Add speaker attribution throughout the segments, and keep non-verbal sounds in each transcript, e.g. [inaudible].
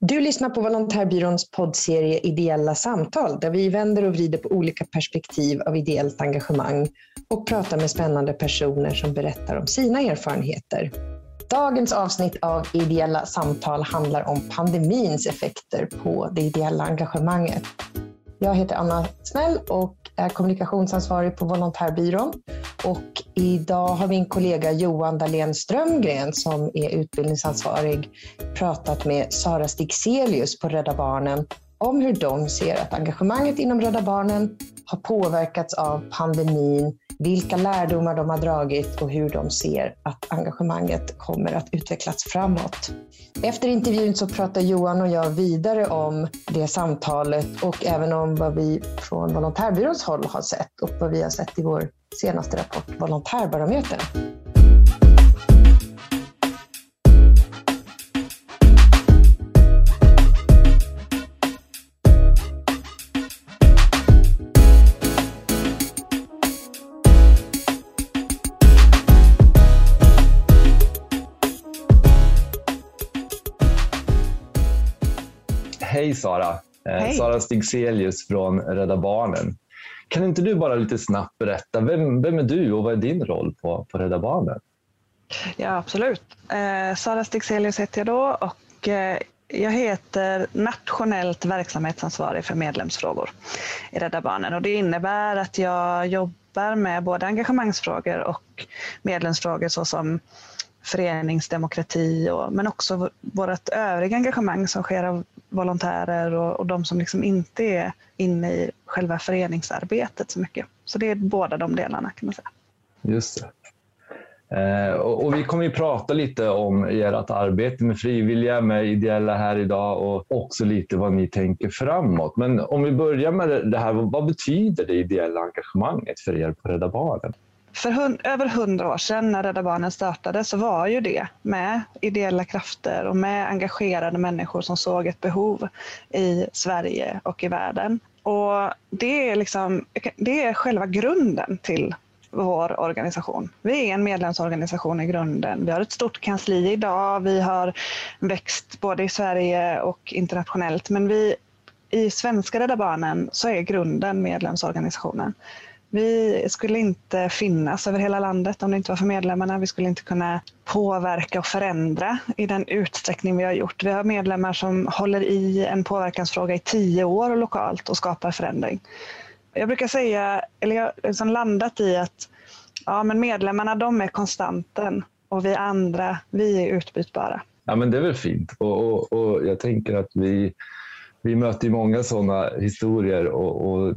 Speaker 1: Du lyssnar på Volontärbyråns poddserie Ideella samtal där vi vänder och vrider på olika perspektiv av ideellt engagemang och pratar med spännande personer som berättar om sina erfarenheter. Dagens avsnitt av Ideella samtal handlar om pandemins effekter på det ideella engagemanget. Jag heter Anna Snäll och är kommunikationsansvarig på Volontärbyrån. Och idag har min kollega Johan Dahlén Strömgren som är utbildningsansvarig pratat med Sara Stigselius på Rädda Barnen om hur de ser att engagemanget inom Rädda Barnen har påverkats av pandemin, vilka lärdomar de har dragit och hur de ser att engagemanget kommer att utvecklas framåt. Efter intervjun så pratar Johan och jag vidare om det samtalet och även om vad vi från Volontärbyråns håll har sett och vad vi har sett i vår senaste rapport Volontärbarometern.
Speaker 2: Hej Sara! Eh, Hej. Sara Stigselius från Rädda Barnen. Kan inte du bara lite snabbt berätta, vem, vem är du och vad är din roll på, på Rädda Barnen?
Speaker 3: Ja, absolut. Eh, Sara Stigselius heter jag då och eh, jag heter nationellt verksamhetsansvarig för medlemsfrågor i Rädda Barnen och det innebär att jag jobbar med både engagemangsfrågor och medlemsfrågor såsom föreningsdemokrati och, men också vårt övriga engagemang som sker av volontärer och, och de som liksom inte är inne i själva föreningsarbetet så mycket. Så det är båda de delarna kan man säga.
Speaker 2: Just det. Eh, och, och, vi kommer ju prata lite om ert arbete med frivilliga, med ideella här idag och också lite vad ni tänker framåt. Men om vi börjar med det här, vad betyder det ideella engagemanget för er på Rädda Barnen?
Speaker 3: För hund, över hundra år sedan när Rädda Barnen startade så var ju det med ideella krafter och med engagerade människor som såg ett behov i Sverige och i världen. Och det är, liksom, det är själva grunden till vår organisation. Vi är en medlemsorganisation i grunden. Vi har ett stort kansli idag. Vi har växt både i Sverige och internationellt. Men vi, i svenska Rädda Barnen så är grunden medlemsorganisationen. Vi skulle inte finnas över hela landet om det inte var för medlemmarna. Vi skulle inte kunna påverka och förändra i den utsträckning vi har gjort. Vi har medlemmar som håller i en påverkansfråga i tio år lokalt och skapar förändring. Jag brukar säga, eller jag har liksom landat i att ja, men medlemmarna de är konstanten och vi andra, vi är utbytbara.
Speaker 2: Ja, men det är väl fint och, och, och jag tänker att vi, vi möter många sådana historier och, och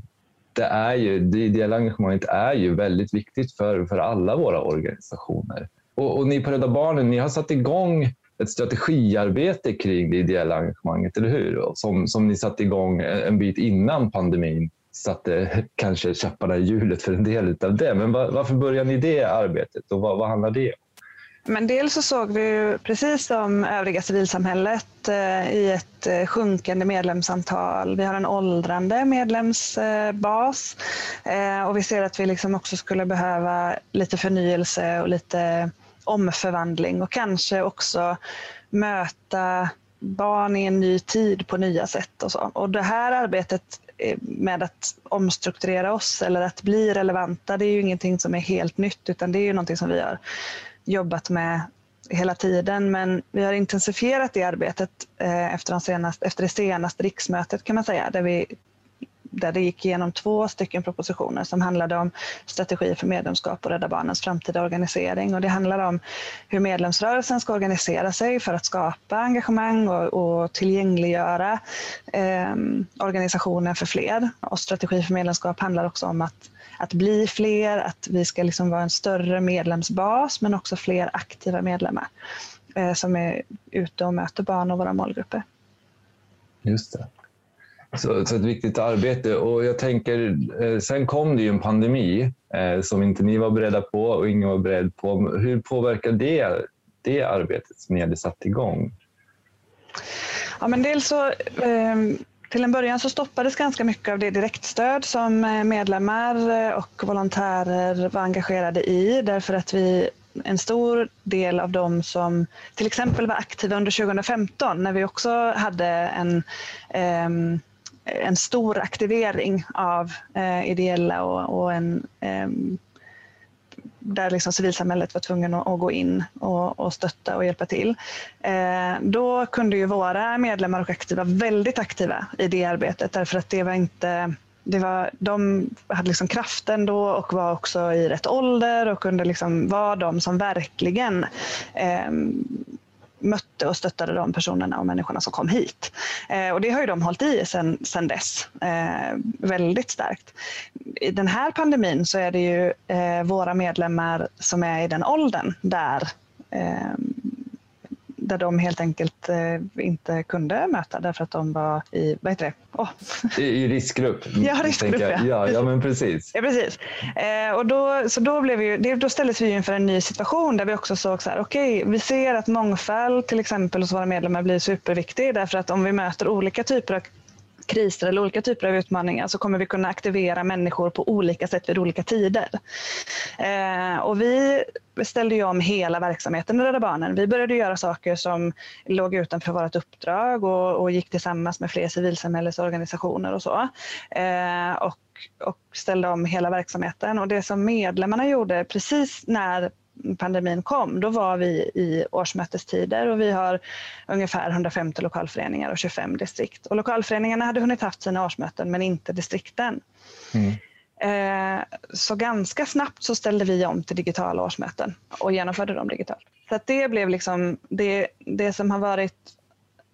Speaker 2: det, är ju, det ideella engagemanget är ju väldigt viktigt för, för alla våra organisationer. Och, och ni på Rädda Barnen, ni har satt igång ett strategiarbete kring det ideella engagemanget, eller hur? Som, som ni satte igång en bit innan pandemin satte kanske käpparna i hjulet för en del av det. Men var, varför började ni det arbetet och vad, vad handlar det om?
Speaker 3: Men dels så såg vi, precis som övriga civilsamhället, eh, i ett eh, sjunkande medlemsantal. Vi har en åldrande medlemsbas eh, och vi ser att vi liksom också skulle behöva lite förnyelse och lite omförvandling och kanske också möta barn i en ny tid på nya sätt. Och, så. och det här arbetet med att omstrukturera oss eller att bli relevanta, det är ju ingenting som är helt nytt utan det är ju någonting som vi gör jobbat med hela tiden men vi har intensifierat det arbetet eh, efter, de senaste, efter det senaste riksmötet kan man säga där, vi, där det gick igenom två stycken propositioner som handlade om strategi för medlemskap och Rädda Barnens framtida organisering. Och det handlar om hur medlemsrörelsen ska organisera sig för att skapa engagemang och, och tillgängliggöra eh, organisationen för fler och strategi för medlemskap handlar också om att att bli fler, att vi ska liksom vara en större medlemsbas men också fler aktiva medlemmar eh, som är ute och möter barn och våra målgrupper.
Speaker 2: Just det. Så, så ett viktigt arbete. Och jag tänker, eh, sen kom det ju en pandemi eh, som inte ni var beredda på och ingen var beredd på. Hur påverkar det det arbetet som ni hade satt igång?
Speaker 3: Ja, men dels så eh, till en början så stoppades ganska mycket av det direktstöd som eh, medlemmar eh, och volontärer var engagerade i därför att vi en stor del av dem som till exempel var aktiva under 2015 när vi också hade en ehm, en stor aktivering av eh, ideella och, och en ehm, där liksom civilsamhället var tvungen att, att gå in och, och, stötta och hjälpa till. Eh, då kunde ju våra medlemmar och aktiva väldigt aktiva i det arbetet därför att det var inte det var, de hade liksom kraften då och var också i rätt ålder och kunde liksom vara de som verkligen eh, mötte och stöttade de personerna och människorna som kom hit. Eh, och det har ju de hållit i sen, sen dess, eh, väldigt starkt. I den här pandemin så är det ju eh, våra medlemmar som är i den åldern där eh, där de helt enkelt eh, inte kunde möta därför att de var i, vad heter det? Oh.
Speaker 2: I, I, riskgrupp? [laughs]
Speaker 3: Ja, riskgrupp ja.
Speaker 2: ja. Ja, men precis.
Speaker 3: Ja, precis. Eh, och då, så då, blev vi, då ställdes vi inför en ny situation där vi också såg så här, okej, okay, vi ser att mångfald till exempel hos våra medlemmar blir superviktig därför att om vi möter olika typer av kriser eller olika typer av utmaningar så kommer vi kunna aktivera människor på olika sätt vid olika tider. Eh, och vi ställde ju om hela verksamheten i Rädda Barnen. Vi började göra saker som låg utanför vårt uppdrag och, och gick tillsammans med fler civilsamhällesorganisationer och så. Eh, och och ställde om hela verksamheten. Och det som medlemmarna gjorde precis när pandemin kom, då var vi i årsmötestider och vi har ungefär 150 lokalföreningar och 25 distrikt. Och lokalföreningarna hade hunnit haft sina årsmöten men inte distrikten. Mm. Eh, så ganska snabbt så ställde vi om till digitala årsmöten och genomförde dem digitalt. Så det blev liksom det, det som har varit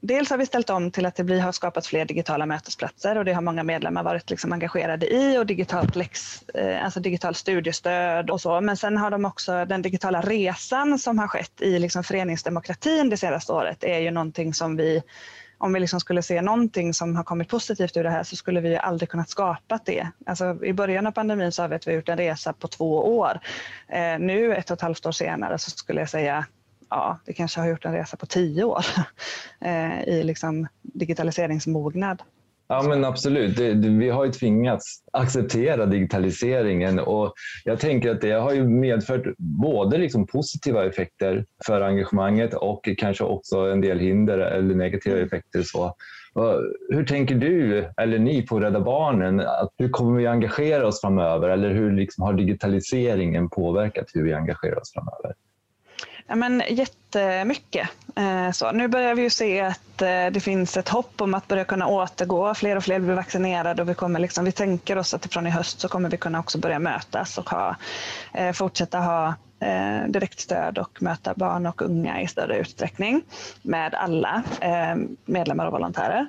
Speaker 3: Dels har vi ställt om till att det blir, har skapats fler digitala mötesplatser och det har många medlemmar varit liksom engagerade i och digitalt lex, eh, alltså digital studiestöd och så. Men sen har de också den digitala resan som har skett i liksom föreningsdemokratin det senaste året är ju någonting som vi om vi liksom skulle se någonting som har kommit positivt ur det här så skulle vi ju aldrig kunnat skapa det. Alltså, I början av pandemin så har vi gjort en resa på två år. Eh, nu ett och ett halvt år senare så skulle jag säga ja, vi kanske har gjort en resa på tio år [laughs] eh, i liksom digitaliseringsmognad.
Speaker 2: Ja men absolut, det, det, vi har ju tvingats acceptera digitaliseringen och jag tänker att det har ju medfört både liksom positiva effekter för engagemanget och kanske också en del hinder eller negativa mm. effekter. Så. Hur tänker du eller ni på Rädda Barnen? Att hur kommer vi engagera oss framöver eller hur liksom har digitaliseringen påverkat hur vi engagerar oss framöver?
Speaker 3: Ja men, jätte jättemycket. Eh, så nu börjar vi ju se att eh, det finns ett hopp om att börja kunna återgå. Fler och fler blir vaccinerade och vi, kommer liksom, vi tänker oss att från i höst så kommer vi kunna också börja mötas och ha, eh, fortsätta ha direktstöd och möta barn och unga i större utsträckning med alla medlemmar och volontärer.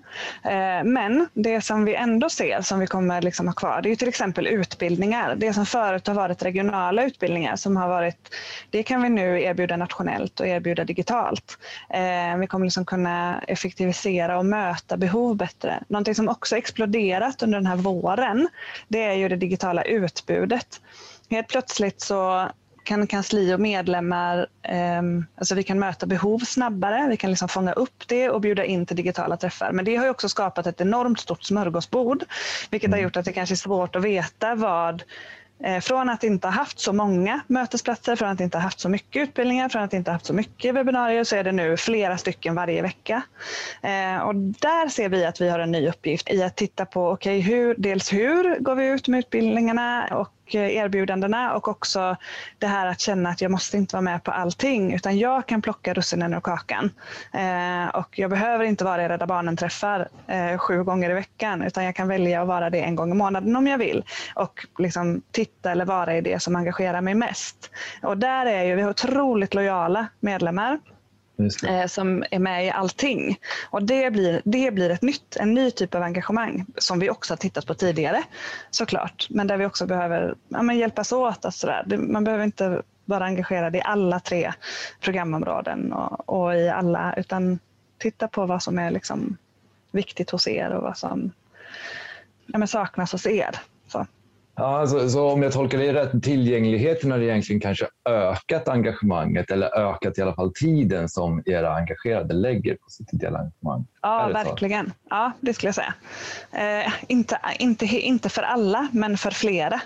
Speaker 3: Men det som vi ändå ser som vi kommer liksom ha kvar det är till exempel utbildningar. Det som förut har varit regionala utbildningar som har varit, det kan vi nu erbjuda nationellt och erbjuda digitalt. Eh, vi kommer liksom kunna effektivisera och möta behov bättre. Någonting som också exploderat under den här våren det är ju det digitala utbudet. Helt plötsligt så kan kansli och medlemmar, eh, alltså vi kan möta behov snabbare, vi kan liksom fånga upp det och bjuda in till digitala träffar. Men det har också skapat ett enormt stort smörgåsbord, vilket har mm. gjort att det kanske är svårt att veta vad Eh, från att inte ha haft så många mötesplatser, från att inte ha haft så mycket utbildningar, från att inte ha haft så mycket webbinarier så är det nu flera stycken varje vecka. Eh, och där ser vi att vi har en ny uppgift i att titta på okay, hur, dels hur går vi ut med utbildningarna och Eh, erbjudandena och också det här att känna att jag måste inte vara med på allting utan jag kan plocka russinen ur kakan. Eh, och jag behöver inte vara i Rädda Barnen-träffar eh, sju gånger i veckan utan jag kan välja att vara det en gång i månaden om jag vill och liksom titta eller vara i det som engagerar mig mest. Och där är ju vi otroligt lojala medlemmar Eh, som är med i allting. Och det blir, det blir ett nytt, en ny typ av engagemang som vi också har tittat på tidigare såklart. Men där vi också behöver ja, men hjälpas åt. Och sådär. Man behöver inte vara engagerad i alla tre programområden och, och i alla, utan titta på vad som är liksom viktigt hos er och vad som ja, saknas hos er. Så.
Speaker 2: Ja, så, så, om jag tolkar det rätt, tillgängligheten har egentligen kanske ökat engagemanget eller ökat i alla fall tiden som era engagerade lägger på sitt ideella engagemang?
Speaker 3: Ja, verkligen. Ja, det skulle jag säga. Eh, inte, inte, inte för alla, men för flera.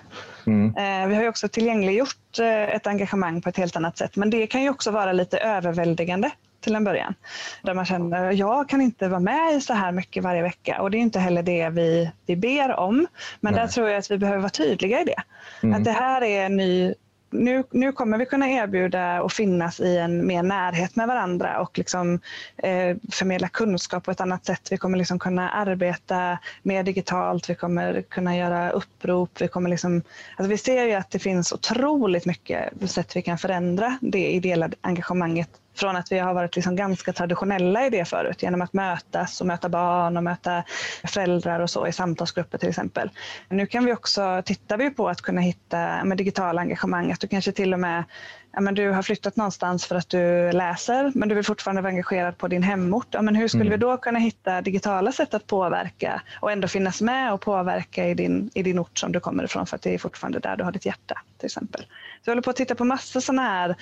Speaker 3: Mm. Eh, vi har ju också tillgängliggjort eh, ett engagemang på ett helt annat sätt, men det kan ju också vara lite överväldigande till en början. Där man känner att jag kan inte vara med i så här mycket varje vecka och det är inte heller det vi, vi ber om. Men Nej. där tror jag att vi behöver vara tydliga i det. Mm. Att det här är en ny nu, nu kommer vi kunna erbjuda och finnas i en mer närhet med varandra och liksom, eh, förmedla kunskap på ett annat sätt. Vi kommer liksom kunna arbeta mer digitalt, vi kommer kunna göra upprop. Vi, kommer liksom, alltså vi ser ju att det finns otroligt mycket sätt vi kan förändra det ideella engagemanget från att vi har varit liksom ganska traditionella i det förut genom att mötas och möta barn och möta föräldrar och så i samtalsgrupper till exempel. Nu kan vi också, tittar vi på att kunna hitta med digitala engagemang, att du kanske till och med ja, men du har flyttat någonstans för att du läser men du vill fortfarande vara engagerad på din hemort. Ja, men hur skulle mm. vi då kunna hitta digitala sätt att påverka och ändå finnas med och påverka i din, i din ort som du kommer ifrån för att det är fortfarande där du har ditt hjärta till exempel. Så jag håller på att titta på massor sådana här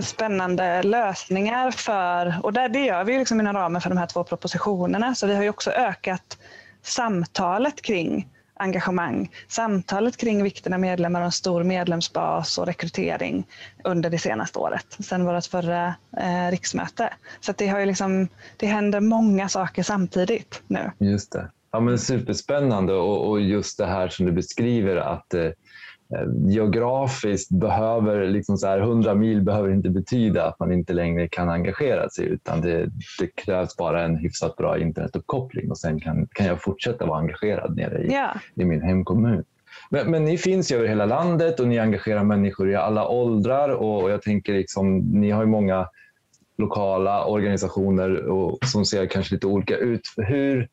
Speaker 3: spännande lösningar för, och det gör vi liksom inom ramen för de här två propositionerna, så vi har ju också ökat samtalet kring engagemang, samtalet kring vikten av medlemmar och en stor medlemsbas och rekrytering under det senaste året, sedan vårt förra eh, riksmöte. Så det, har ju liksom, det händer många saker samtidigt nu.
Speaker 2: Just det. Ja, men superspännande och, och just det här som du beskriver att Eh, geografiskt behöver, liksom så här, 100 mil behöver inte betyda att man inte längre kan engagera sig utan det, det krävs bara en hyfsat bra internetuppkoppling och sen kan, kan jag fortsätta vara engagerad nere i, ja. i min hemkommun. Men, men, ni finns ju över hela landet och ni engagerar människor i alla åldrar och, och jag tänker liksom, ni har ju många lokala organisationer och, som ser kanske lite olika ut. Hur,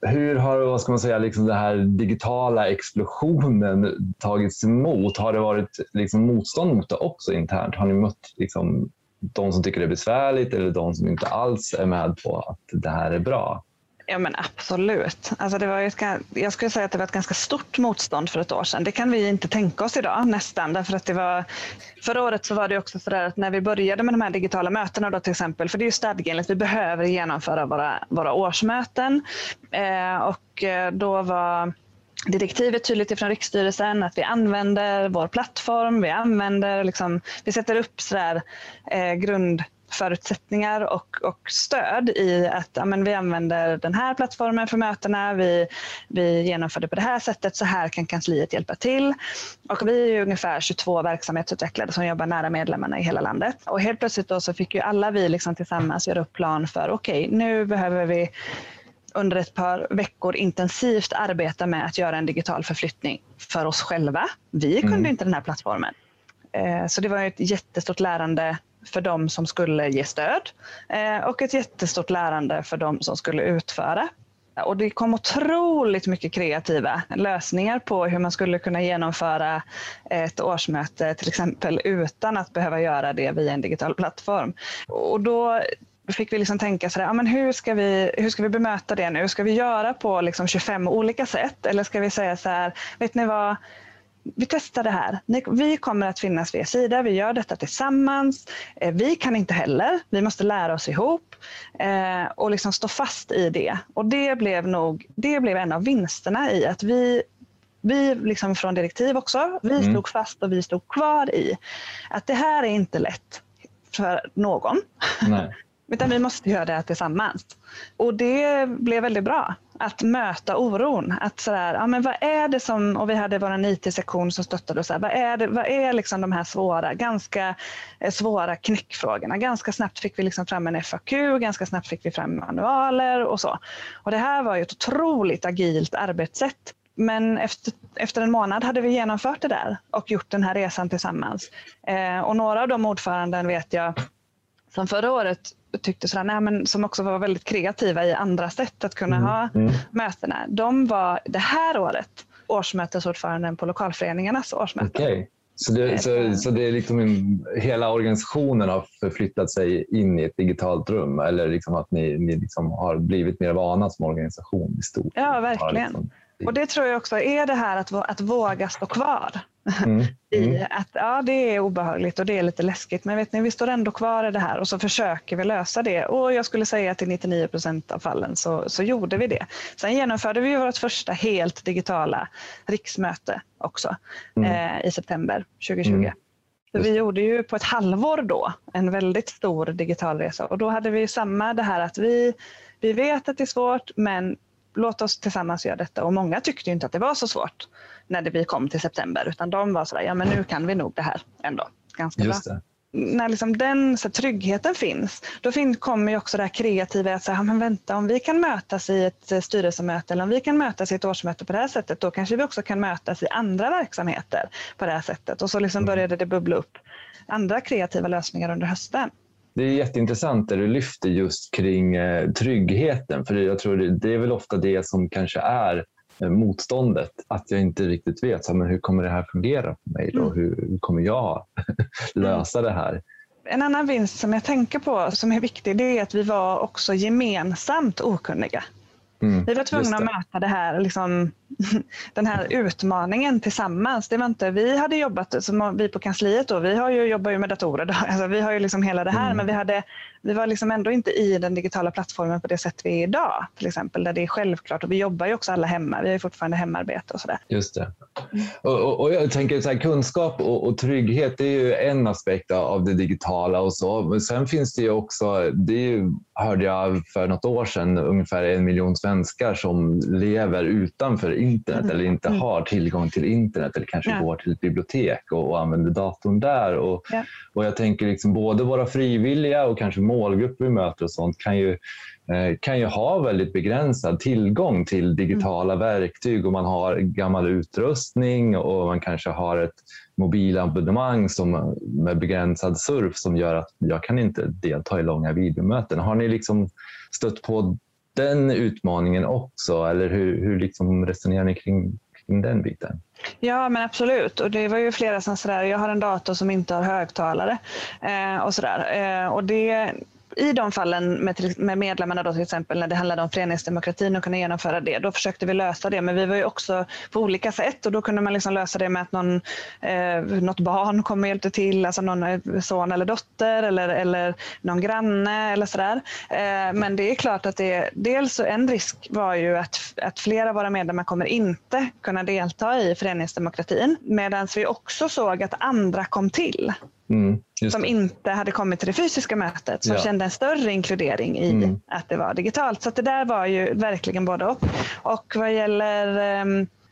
Speaker 2: hur har vad ska man säga, liksom den här digitala explosionen tagits emot? Har det varit liksom motstånd mot det också internt? Har ni mött liksom de som tycker det är besvärligt eller de som inte alls är med på att det här är bra?
Speaker 3: Ja men absolut. Alltså det var ett, jag skulle säga att det var ett ganska stort motstånd för ett år sedan. Det kan vi inte tänka oss idag nästan. Därför att det var, förra året så var det också så att när vi började med de här digitala mötena då till exempel, för det är ju stadgeenligt, vi behöver genomföra våra, våra årsmöten. Eh, och eh, då var direktivet tydligt ifrån riksstyrelsen att vi använder vår plattform, vi använder liksom, vi sätter upp sådär, eh, grund förutsättningar och, och stöd i att ja, men vi använder den här plattformen för mötena, vi, vi genomför det på det här sättet, så här kan kansliet hjälpa till. Och vi är ungefär 22 verksamhetsutvecklare som jobbar nära medlemmarna i hela landet. Och helt plötsligt då så fick ju alla vi liksom tillsammans göra upp plan för okej, okay, nu behöver vi under ett par veckor intensivt arbeta med att göra en digital förflyttning för oss själva. Vi kunde mm. inte den här plattformen. Eh, så det var ett jättestort lärande för de som skulle ge stöd eh, och ett jättestort lärande för de som skulle utföra. Och det kom otroligt mycket kreativa lösningar på hur man skulle kunna genomföra ett årsmöte till exempel utan att behöva göra det via en digital plattform. Och då fick vi liksom tänka sådär, ja, men hur, ska vi, hur ska vi bemöta det nu? Ska vi göra på liksom 25 olika sätt eller ska vi säga så här, vet ni vad, vi testar det här. Vi kommer att finnas vid er sida. Vi gör detta tillsammans. Eh, vi kan inte heller. Vi måste lära oss ihop eh, och liksom stå fast i det. Och det blev nog det blev en av vinsterna i att vi vi liksom från direktiv också, vi mm. stod fast och vi stod kvar i att det här är inte lätt för någon. Nej. [laughs] Utan vi måste göra det tillsammans. Och det blev väldigt bra att möta oron. Att sådär, ja, men vad är det som, och vi hade vår IT-sektion som stöttade oss. Vad är, det, vad är liksom de här svåra, ganska eh, svåra knäckfrågorna? Ganska snabbt fick vi liksom fram en FAQ, ganska snabbt fick vi fram manualer och så. Och det här var ju ett otroligt agilt arbetssätt. Men efter, efter en månad hade vi genomfört det där och gjort den här resan tillsammans. Eh, och några av de ordföranden vet jag som förra året tyckte sådär, nej, men som också var väldigt kreativa i andra sätt att kunna mm. ha mm. mötena. De var det här året årsmötesordföranden på lokalföreningarnas årsmöte.
Speaker 2: Okay. Så det, så, så det är liksom en, hela organisationen har förflyttat sig in i ett digitalt rum eller liksom att ni, ni liksom har blivit mer vana som organisation i stort?
Speaker 3: Ja, verkligen. Liksom Och det tror jag också är det här att, att våga stå kvar. Mm. [laughs] I mm. att ja, det är obehagligt och det är lite läskigt men vet ni, vi står ändå kvar i det här och så försöker vi lösa det. Och jag skulle säga att i 99 procent av fallen så, så gjorde vi det. Sen genomförde vi vårt första helt digitala riksmöte också mm. eh, i september 2020. Mm. vi gjorde ju på ett halvår då en väldigt stor digital resa och då hade vi samma det här att vi, vi vet att det är svårt men låt oss tillsammans göra detta. Och många tyckte inte att det var så svårt när vi kom till september, utan de var sådär, ja men nu kan vi nog det här ändå ganska Just bra. Det. När liksom den så tryggheten finns, då fin, kommer ju också det här kreativa att säga, men vänta, om vi kan mötas i ett eh, styrelsemöte eller om vi kan mötas i ett årsmöte på det här sättet, då kanske vi också kan mötas i andra verksamheter på det här sättet. Och så liksom mm. började det bubbla upp andra kreativa lösningar under hösten.
Speaker 2: Det är jätteintressant det du lyfter just kring eh, tryggheten. För jag tror det, det är väl ofta det som kanske är eh, motståndet. Att jag inte riktigt vet så, men hur kommer det här fungera för mig. Då? Mm. Hur kommer jag [laughs] lösa det här?
Speaker 3: En annan vinst som jag tänker på som är viktig det är att vi var också gemensamt okunniga. Mm, vi var tvungna att möta det här, liksom, [laughs] den här utmaningen tillsammans. Det var inte, vi hade jobbat, som vi på kansliet, då, vi har ju, jobbar ju med datorer, [laughs] alltså, vi har ju liksom hela det här, mm. men vi, hade, vi var liksom ändå inte i den digitala plattformen på det sätt vi är idag, till exempel, där det är självklart. Och vi jobbar ju också alla hemma, vi har ju fortfarande hemarbete och sådär.
Speaker 2: Just det. Och, och, och jag tänker så här, kunskap och, och, trygghet, det är ju en aspekt av det digitala och så. Men sen finns det ju också, det ju, hörde jag för något år sedan, ungefär en miljon svenskar som lever utanför internet mm. eller inte mm. har tillgång till internet eller kanske ja. går till ett bibliotek och, använder datorn där. Och, ja. och jag tänker liksom både våra frivilliga och kanske målgrupper vi möter och sånt kan ju eh, kan ju ha väldigt begränsad tillgång till digitala mm. verktyg och man har gammal utrustning och man kanske har ett mobilabonnemang som, med begränsad surf som gör att jag kan inte delta i långa videomöten. Har ni liksom stött på den utmaningen också? Eller hur, hur liksom resonerar ni kring, kring den biten?
Speaker 3: Ja men absolut och det var ju flera som sådär, jag har en dator som inte har högtalare eh, och sådär. Eh, och det, i de fallen med, med medlemmarna då till exempel när det handlade om föreningsdemokratin och kunna genomföra det, då försökte vi lösa det. Men vi var ju också på olika sätt och då kunde man liksom lösa det med att någon, eh, något barn kom och hjälpte till, alltså någon eh, son eller dotter eller, eller någon granne eller sådär. Eh, men det är klart att det, dels en risk var ju att, att flera av våra medlemmar kommer inte kunna delta i föreningsdemokratin medan vi också såg att andra kom till. Mm, som inte hade kommit till det fysiska mötet som ja. kände en större inkludering i mm. att det var digitalt. Så det där var ju verkligen både och. Och vad gäller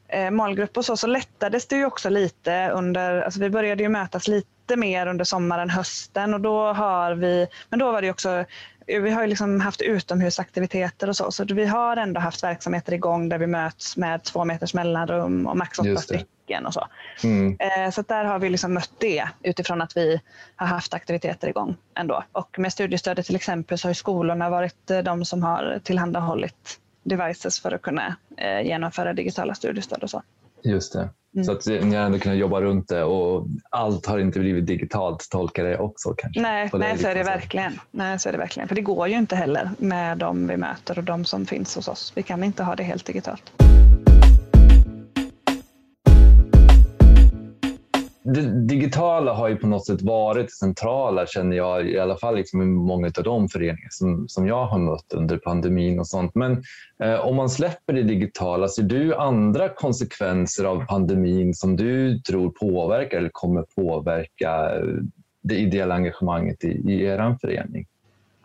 Speaker 3: eh, målgrupp och så, så lättades det ju också lite under, alltså vi började ju mötas lite mer under sommaren, hösten och då har vi, men då var det också vi har ju liksom haft utomhusaktiviteter och så, så vi har ändå haft verksamheter igång där vi möts med två meters mellanrum och max åtta stycken och så. Mm. Eh, så där har vi liksom mött det utifrån att vi har haft aktiviteter igång ändå. Och med studiestödet till exempel så har skolorna varit eh, de som har tillhandahållit devices för att kunna eh, genomföra digitala studiestöd och så.
Speaker 2: Just det. Mm. Så att ni har ändå kunnat jobba runt det och allt har inte blivit digitalt, tolkar det också kanske?
Speaker 3: Nej, nej så är det verkligen. Nej, så är det verkligen. För det går ju inte heller med de vi möter och de som finns hos oss. Vi kan inte ha det helt digitalt.
Speaker 2: Det digitala har ju på något sätt varit centrala, känner jag, i alla fall liksom i många av de föreningar som, som jag har mött under pandemin och sånt. Men eh, om man släpper det digitala, ser du andra konsekvenser av pandemin som du tror påverkar eller kommer påverka eh, det ideella engagemanget i, i er förening?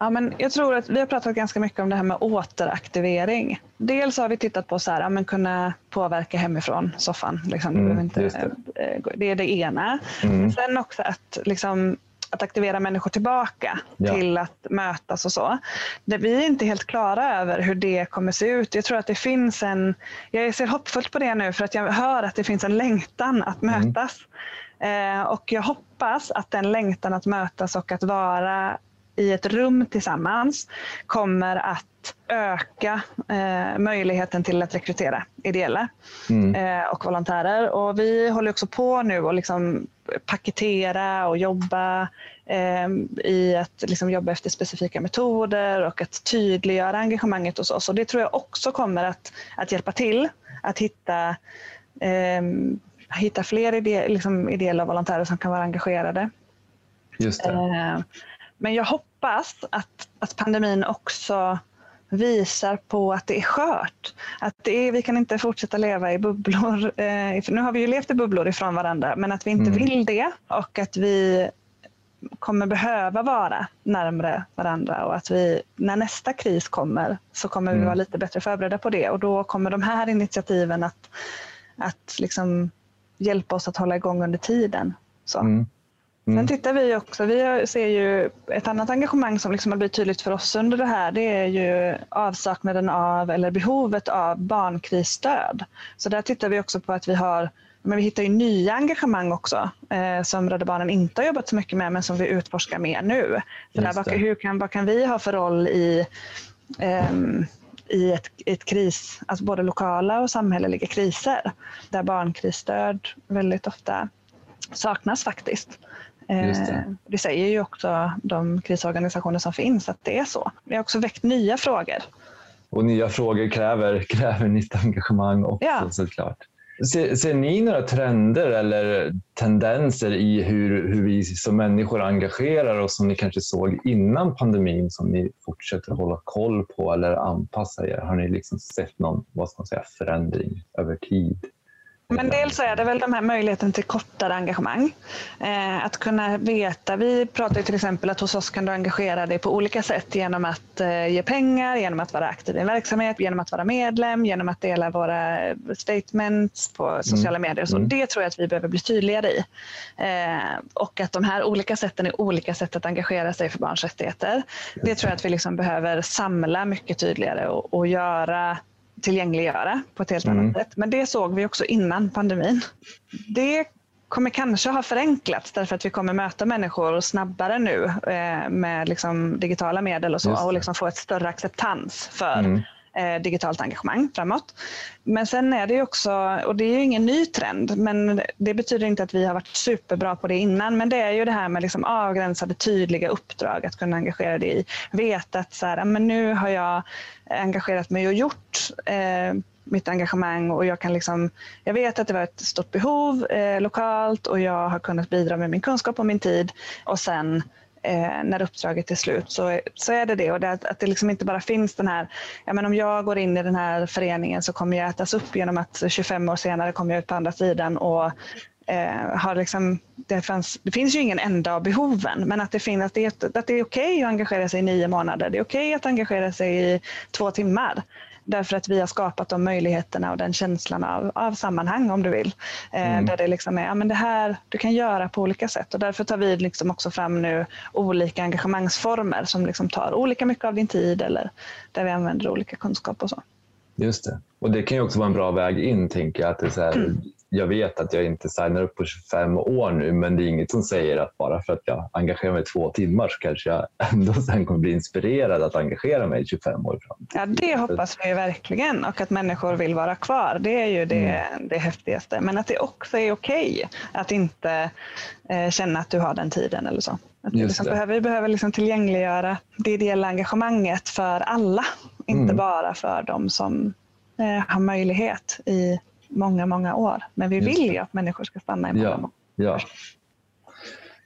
Speaker 3: Ja, men jag tror att vi har pratat ganska mycket om det här med återaktivering. Dels har vi tittat på så här, ja, kunna påverka hemifrån soffan. Liksom. Mm, inte, det. Eh, det. är det ena. Mm. Sen också att, liksom, att aktivera människor tillbaka ja. till att mötas och så. Det, vi är inte helt klara över hur det kommer se ut. Jag tror att det finns en, jag ser hoppfullt på det nu för att jag hör att det finns en längtan att mm. mötas. Mm. Eh, och jag hoppas att den längtan att mötas och att vara i ett rum tillsammans kommer att öka eh, möjligheten till att rekrytera ideella mm. eh, och volontärer. Och vi håller också på nu att liksom paketera och jobba eh, i att liksom jobba efter specifika metoder och att tydliggöra engagemanget hos oss. Och det tror jag också kommer att, att hjälpa till att hitta, eh, hitta fler ide, liksom ideella volontärer som kan vara engagerade.
Speaker 2: Just eh,
Speaker 3: men jag hoppas att, att pandemin också visar på att det är skört. Att det är, vi kan inte fortsätta leva i bubblor. Eh, nu har vi ju levt i bubblor ifrån varandra, men att vi inte mm. vill det och att vi kommer behöva vara närmre varandra och att vi, när nästa kris kommer så kommer mm. vi vara lite bättre förberedda på det och då kommer de här initiativen att, att liksom hjälpa oss att hålla igång under tiden. Så. Mm. Mm. Sen tittar vi också, vi ser ju ett annat engagemang som liksom har blivit tydligt för oss under det här, det är ju avsaknaden av eller behovet av barnkrisstöd. Så där tittar vi också på att vi har men vi hittar ju nya engagemang också eh, som Rädda Barnen inte har jobbat så mycket med men som vi utforskar mer nu. Så där, vad, hur kan, vad kan vi ha för roll i, eh, i ett, ett kris, alltså både lokala och samhälleliga kriser där barnkrisstöd väldigt ofta saknas faktiskt. Det. Eh, det. säger ju också de krisorganisationer som finns att det är så. Vi har också väckt nya frågor.
Speaker 2: Och nya frågor kräver, [laughs] kräver nytt engagemang också ja. såklart. Ser, ser, ni några trender eller tendenser i hur, hur vi som människor engagerar oss som ni kanske såg innan pandemin som ni fortsätter hålla koll på eller anpassa er? Har ni liksom sett någon vad ska man säga, förändring över tid?
Speaker 3: Men dels är det väl de här möjligheten till kortare engagemang. Eh, att kunna veta, vi pratar till exempel att hos oss kan du engagera dig på olika sätt genom att eh, ge pengar, genom att vara aktiv i en verksamhet, genom att vara medlem, genom att dela våra statements på sociala mm. medier. Så mm. Det tror jag att vi behöver bli tydligare i. Eh, och att de här olika sätten är olika sätt att engagera sig för barns rättigheter. Det tror jag att vi liksom behöver samla mycket tydligare och, och göra tillgängliggöra på ett helt mm. annat sätt. Men det såg vi också innan pandemin. Det kommer kanske ha förenklats därför att vi kommer möta människor snabbare nu eh, med liksom digitala medel och så och liksom få ett större acceptans för mm eh, digitalt engagemang framåt. Men sen är det ju också, och det är ju ingen ny trend, men det betyder inte att vi har varit superbra på det innan, men det är ju det här med liksom avgränsade tydliga uppdrag att kunna engagera dig i. Veta att så här, men nu har jag engagerat mig och gjort eh, mitt engagemang och jag kan liksom, jag vet att det var ett stort behov eh, lokalt och jag har kunnat bidra med min kunskap och min tid och sen eh, när uppdraget är slut så, så är det det. Och det, att det liksom inte bara finns den här, ja, men om jag går in i den här föreningen så kommer jag ätas upp genom att 25 år senare kommer jag ut på andra sidan och eh, har liksom, det, fanns, det finns ju ingen enda av behoven, men att det, finns, att det, att det är okej okay att engagera sig i nio månader. Det är okej okay att engagera sig i två timmar. Därför att vi har skapat de möjligheterna och den känslan av, av sammanhang om du vill. Eh, mm. Där det liksom är, ja men det här du kan göra på olika sätt och därför tar vi liksom också fram nu olika engagemangsformer som liksom tar olika mycket av din tid eller där vi använder olika kunskap och så.
Speaker 2: Just det. Och det kan ju också vara en bra väg in, tänker jag. Att det är så här, mm jag vet att jag inte signar upp på 25 år nu men det är inget som säger att bara för att jag engagerar mig två timmar så kanske jag [laughs] ändå sen kommer bli inspirerad att engagera mig 25 år fram.
Speaker 3: Ja, det hoppas vi verkligen och att människor vill vara kvar. Det är ju det, mm. det häftigaste. Men att det också är okej okay att inte eh, känna att du har den tiden eller så. Att vi, liksom behöver, vi behöver liksom tillgängliggöra det ideella engagemanget för alla, inte mm. bara för de som eh, har möjlighet i många, många år. Men vi vill ju att människor ska stanna i många,
Speaker 2: ja, ja.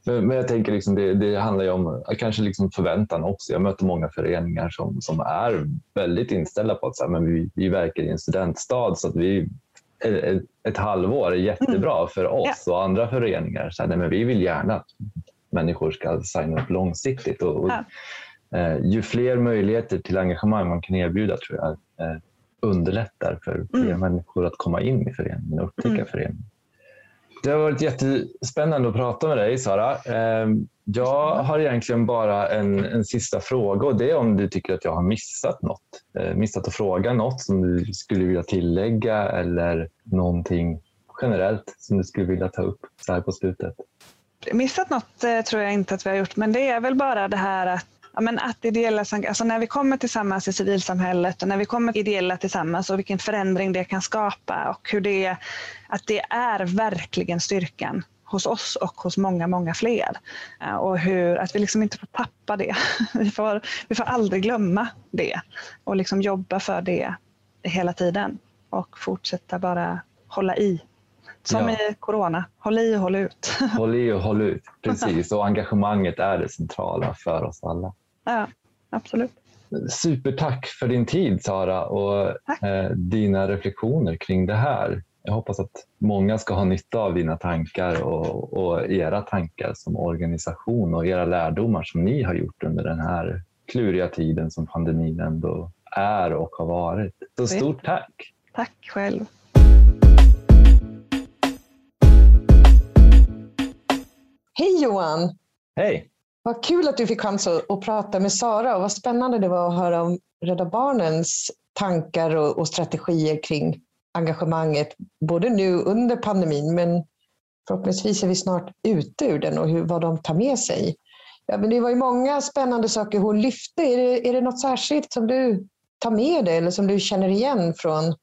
Speaker 2: Men, jag tänker liksom det, det handlar ju om kanske liksom förväntan också. Jag möter många föreningar som, som är väldigt inställda på att så här, men vi, vi verkar i en studentstad så att vi ett, ett halvår är jättebra mm. för oss ja. och andra föreningar. Så här, nej, men vi vill gärna att människor ska signa upp långsiktigt. Och, och ja. eh, ju fler möjligheter till engagemang man kan erbjuda tror jag eh, underlättar för fler mm. människor att komma in i föreningen och upptäcka mm. föreningen. Det har varit jättespännande att prata med dig Sara. Ehm, jag har egentligen bara en, en sista fråga och det är om du tycker att jag har missat något. Eh, missat att fråga något som du skulle vilja tillägga eller någonting generellt som du skulle vilja ta upp så här på slutet.
Speaker 3: Missat något eh, tror jag inte att vi har gjort men det är väl bara det här att ja, men att ideella, alltså när vi kommer tillsammans i civilsamhället och när vi kommer ideella tillsammans och vilken förändring det kan skapa och hur det, att det är verkligen styrkan hos oss och hos många, många fler. Och hur, att vi liksom inte får tappa det. [laughs] Vi får, vi får aldrig glömma det och liksom jobba för det hela tiden. och fortsätta bara hålla i. Som ja. i corona, håll i och håll ut. [laughs]
Speaker 2: Håll i och håll ut, precis. Och engagemanget är det centrala för oss alla.
Speaker 3: Ja, absolut.
Speaker 2: Supertack för din tid Sara och eh, dina reflektioner kring det här. Jag hoppas att många ska ha nytta av dina tankar och, och, era tankar som organisation och era lärdomar som ni har gjort under den här kluriga tiden som pandemin ändå är och har varit. Så stort tack!
Speaker 3: Tack själv!
Speaker 1: Hej Johan!
Speaker 2: Hej!
Speaker 1: Vad kul att du fick chans att, prata med Sara och vad spännande det var att höra om Rädda Barnens tankar och, och strategier kring engagemanget, både nu under pandemin men förhoppningsvis är vi snart ute ur den och hur, vad de tar med sig. Ja, men det var ju många spännande saker hon lyfte. Är det, är det något särskilt som du tar med dig eller som du känner igen från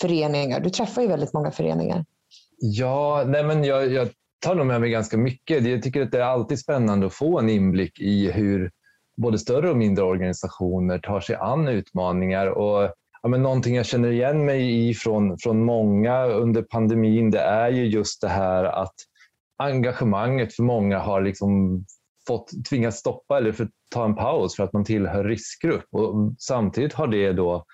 Speaker 1: föreningar? Du träffar ju väldigt många föreningar.
Speaker 2: Ja, nej men jag, jag tar nog med mig ganska mycket. Jag tycker att det är alltid spännande att få en inblick i hur både större och mindre organisationer tar sig an utmaningar. Och, ja, men någonting jag känner igen mig i från, från många under pandemin det är ju just det här att engagemanget för många har liksom fått tvingats stoppa eller för, ta en paus för att man tillhör riskgrupp. Och samtidigt har det då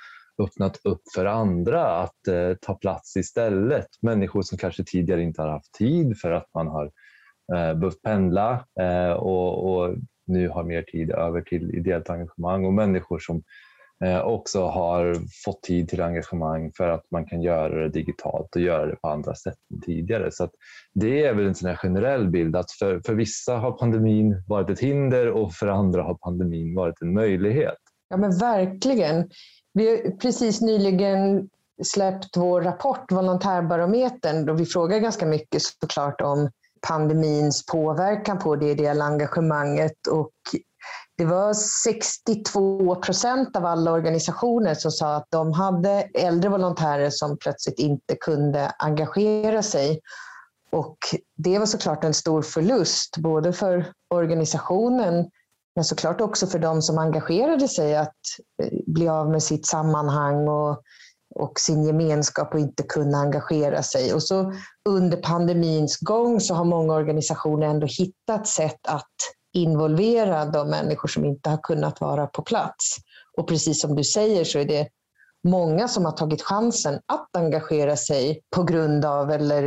Speaker 2: öppnat upp för andra att eh, ta plats istället. Människor som kanske tidigare inte har haft tid för att man har eh, behövt pendla eh, och, och, nu har mer tid över till ideellt engagemang och människor som eh, också har fått tid till engagemang för att man kan göra det digitalt och göra det på andra sätt än tidigare. Så det är väl en sån generell bild att för, för vissa har pandemin varit ett hinder och för andra har pandemin varit en möjlighet.
Speaker 1: Ja men verkligen. Vi har precis nyligen släppt vår rapport, Volontärbarometern, då vi frågar ganska mycket såklart om pandemins påverkan på det ideella engagemanget. Och det var 62 procent av alla organisationer som sa att de hade äldre volontärer som plötsligt inte kunde engagera sig. Och det var såklart en stor förlust, både för organisationen men såklart också för de som engagerade sig att eh, bli av med sitt sammanhang och, och sin gemenskap och inte kunna engagera sig. Och så under pandemins gång så har många organisationer ändå hittat sätt att involvera de människor som inte har kunnat vara på plats. Och precis som du säger så är det många som har tagit chansen att engagera sig på grund av, eller,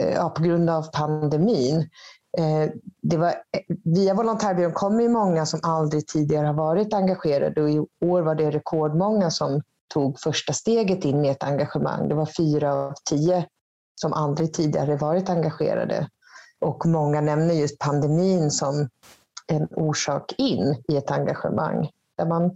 Speaker 1: eh, ja, på grund av pandemin. Eh, det var, eh, via Volontärbyrån kommer ju många som aldrig tidigare har varit engagerade och i år var det rekordmånga som tog första steget in i ett engagemang. Det var fyra av tio som aldrig tidigare varit engagerade. Och många nämner just pandemin som en orsak in i ett engagemang. Där man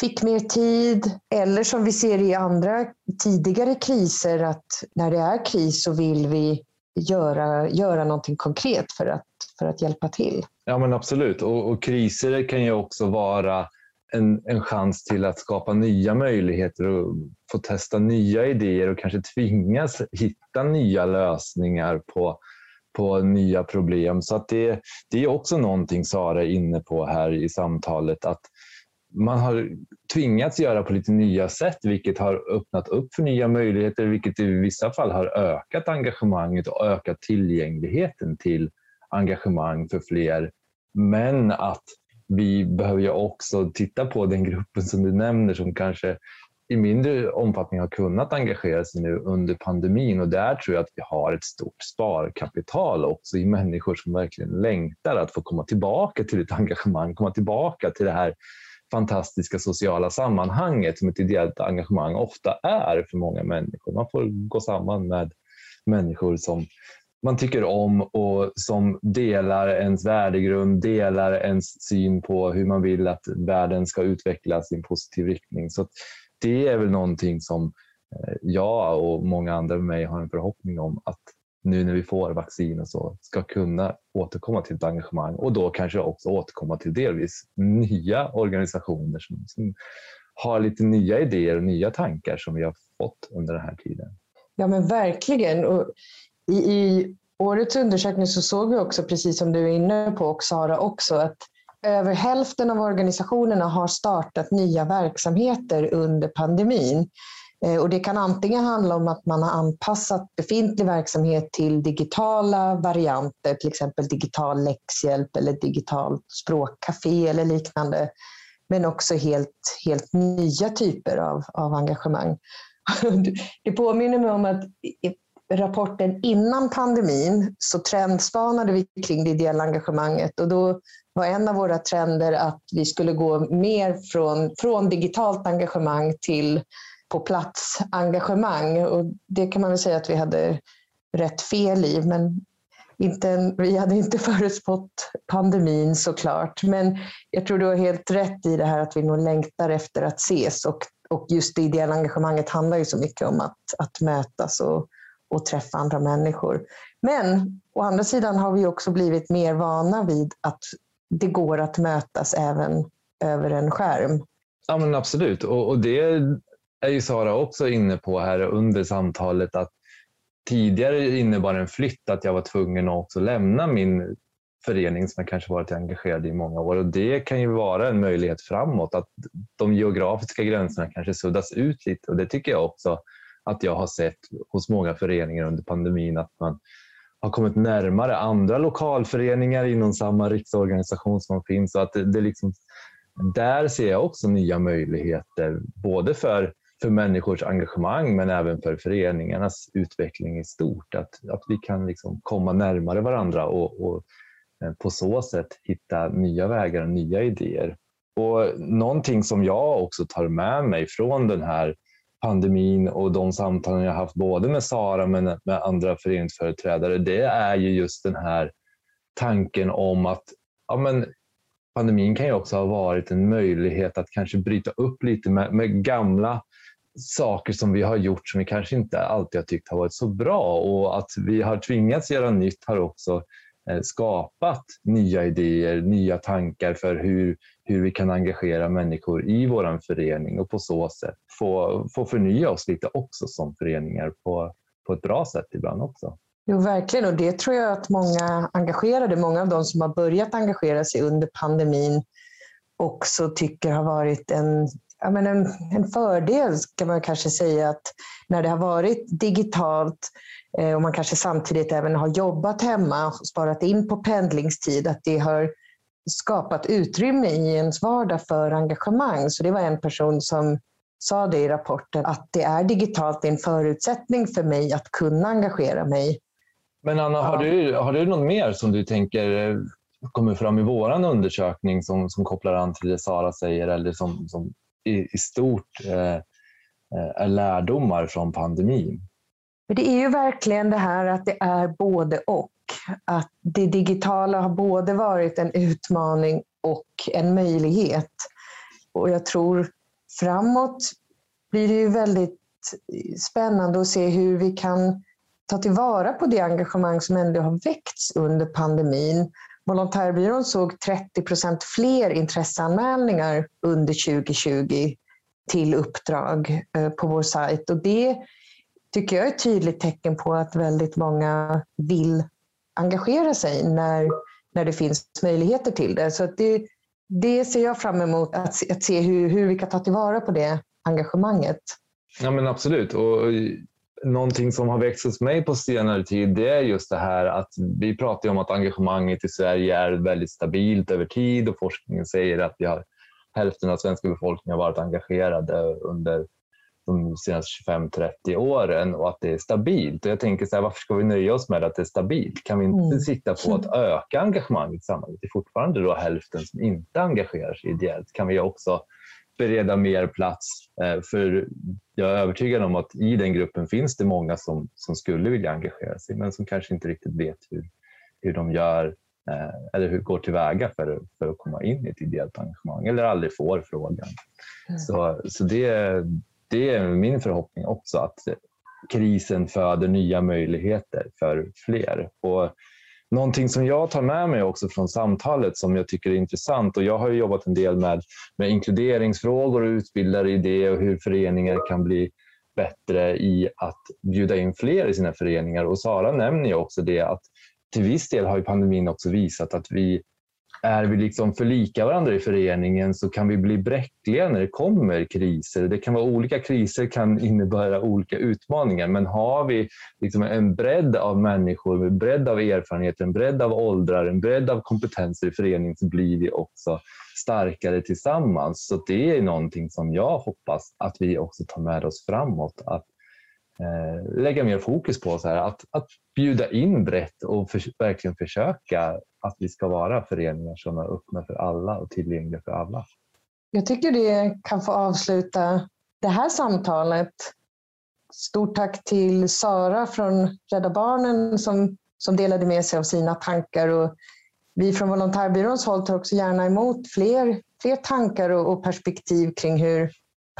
Speaker 1: fick mer tid eller som vi ser i andra tidigare kriser att när det är kris så vill vi göra, göra någonting konkret för att, för att hjälpa till.
Speaker 2: Ja men absolut och, och kriser kan ju också vara en, en chans till att skapa nya möjligheter och få testa nya idéer och kanske tvingas hitta nya lösningar på, på nya problem. Så att det, det är också någonting Sara är inne på här i samtalet att man har tvingats göra på lite nya sätt vilket har öppnat upp för nya möjligheter vilket i vissa fall har ökat engagemanget och ökat tillgängligheten till engagemang för fler. Men att vi behöver ju också titta på den gruppen som du nämner som kanske i mindre omfattning har kunnat engagera sig nu under pandemin och där tror jag att vi har ett stort sparkapital också i människor som verkligen längtar att få komma tillbaka till ett engagemang, komma tillbaka till det här fantastiska sociala sammanhanget som ett ideellt engagemang ofta är för många människor. Man får gå samman med människor som man tycker om och som delar ens värdegrund, delar ens syn på hur man vill att världen ska utvecklas i en positiv riktning. Så det är väl någonting som eh, jag och många andra med mig har en förhoppning om att nu när vi får vaccin och så ska kunna återkomma till ett engagemang och då kanske också återkomma till delvis nya organisationer som, som har lite nya idéer och nya tankar som vi har fått under den här tiden.
Speaker 1: Ja men verkligen. Och i, I årets undersökning så såg vi också, precis som du är inne på och Sara också, att över hälften av organisationerna har startat nya verksamheter under pandemin. Eh, och det kan antingen handla om att man har anpassat befintlig verksamhet till digitala varianter, till exempel digital läxhjälp eller digitalt språkcafé eller liknande. Men också helt, helt nya typer av, av engagemang. [laughs] Det påminner mig om att rapporten innan pandemin så trendspanade vi kring det ideella engagemanget och då var en av våra trender att vi skulle gå mer från, från digitalt engagemang till på plats engagemang. Och det kan man väl säga att vi hade rätt fel i. Men inte, vi hade inte [laughs] förutspått pandemin såklart. Men jag tror du har helt rätt i det här att vi nog längtar efter att ses. Och, och just det ideella engagemanget handlar ju så mycket om att, att mötas och, och träffa andra människor. Men å andra sidan har vi också blivit mer vana vid att det går att mötas även över en skärm.
Speaker 2: Ja, men absolut. Och, och det är ju Sara också inne på här under samtalet att tidigare innebar en flytt att jag var tvungen att också lämna min förening som jag kanske varit engagerad i många år. Och Det kan ju vara en möjlighet framåt, att de geografiska gränserna kanske suddas ut lite. Och Det tycker jag också att jag har sett hos många föreningar under pandemin, att man har kommit närmare andra lokalföreningar inom samma riksorganisation som finns. Så att det, det liksom, där ser jag också nya möjligheter, både för, för människors engagemang men även för föreningarnas utveckling i stort. Att, att vi kan liksom komma närmare varandra och, och eh, på så sätt hitta nya vägar och nya idéer. Och Någonting som jag också tar med mig från den här pandemin och de samtalen jag haft både med Sara men med andra föreningsföreträdare, det är ju just den här tanken om att ja, men pandemin kan ju också ha varit en möjlighet att kanske bryta upp lite med, med gamla saker som vi har gjort som vi kanske inte alltid har tyckt har varit så bra och att vi har tvingats göra nytt har också eh, skapat nya idéer, nya tankar för hur hur vi kan engagera människor i vår förening och på så sätt få, få förnya oss lite också som föreningar på, på ett bra sätt ibland också.
Speaker 1: Jo, verkligen. Och det tror jag att många engagerade, många av de som har börjat engagera sig under pandemin också tycker har varit en, ja, men en, en fördel, kan man kanske säga, att när det har varit digitalt eh, och man kanske samtidigt även har jobbat hemma och sparat in på pendlingstid, att det har skapat utrymme i ens vardag för engagemang. Så det var en person som sa det i rapporten, att det är digitalt en förutsättning för mig att kunna engagera mig.
Speaker 2: Men Anna, har, du, har du något mer som du tänker eh, kommer fram i vår undersökning som, som kopplar an till det Sara säger eller som, som i, i stort eh, är lärdomar från pandemin?
Speaker 1: Det är ju verkligen det här att det är både och att det digitala har både varit en utmaning och en möjlighet. Och jag tror framåt blir det ju väldigt spännande att se hur vi kan ta tillvara på det engagemang som ändå har väckts under pandemin. Volontärbyrån såg 30 procent fler intresseanmälningar under 2020 till uppdrag eh, på vår sajt. Och det tycker jag är ett tydligt tecken på att väldigt många vill engagera sig när, när det finns möjligheter till det. Så det, det ser jag fram emot, att, att se hur, hur vi kan ta tillvara på det engagemanget.
Speaker 2: Ja men Absolut. Och någonting som har växt hos mig på senare tid det är just det här att vi pratar om att engagemanget i Sverige är väldigt stabilt över tid och forskningen säger att vi har hälften av svenska befolkningen har varit engagerade under de senaste 25-30 åren och att det är stabilt. Och jag tänker så här, varför ska vi nöja oss med att det är stabilt? Kan vi inte mm. sitta på att öka engagemanget i samhället? Det är fortfarande då hälften som inte engagerar sig ideellt. Kan vi också bereda mer plats? Eh, för jag är övertygad om att i den gruppen finns det många som, som skulle vilja engagera sig men som kanske inte riktigt vet hur, hur de gör eh, eller hur går tillväga för, för att komma in i ett ideellt engagemang eller aldrig får frågan. Mm. Så, så det, det är min förhoppning också att krisen föder nya möjligheter för fler. Och någonting som jag tar med mig också från samtalet som jag tycker är intressant och jag har jobbat en del med, med inkluderingsfrågor och utbildar i det och hur föreningar kan bli bättre i att bjuda in fler i sina föreningar. Och Sara nämner ju också det att till viss del har pandemin också visat att vi är vi liksom för lika varandra i föreningen så kan vi bli bräckliga när det kommer kriser. Det kan vara olika kriser kan innebära olika utmaningar men har vi liksom en bredd av människor, en bredd av erfarenheter, en bredd av åldrar, en bredd av kompetenser i föreningen så blir vi också starkare tillsammans. Så det är någonting som jag hoppas att vi också tar med oss framåt. Att Eh, lägga mer fokus på så här, att, att bjuda in brett och för, verkligen försöka att vi ska vara föreningar som är öppna för alla och tillgängliga för alla.
Speaker 1: Jag tycker det kan få avsluta det här samtalet. Stort tack till Sara från Rädda Barnen som, som delade med sig av sina tankar. Och vi från Volontärbyråns håll tar också gärna emot fler, fler tankar och, och perspektiv kring hur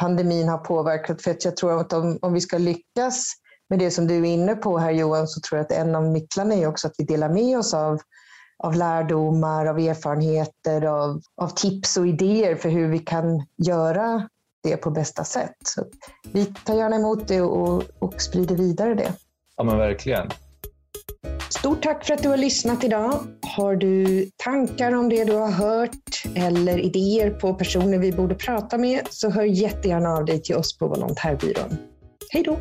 Speaker 1: pandemin har påverkat. För jag tror att om, om vi ska lyckas med det som du är inne på här Johan, så tror jag att en av nycklarna är också att vi delar med oss av, av lärdomar, av erfarenheter, av, av tips och idéer för hur vi kan göra det på bästa sätt. Så vi tar gärna emot det och, och sprider vidare det.
Speaker 2: Ja men verkligen.
Speaker 1: Stort tack för att du har lyssnat idag. Har du tankar om det du har hört eller idéer på personer vi borde prata med så hör jättegärna av dig till oss på Volontärbyrån. Hej då!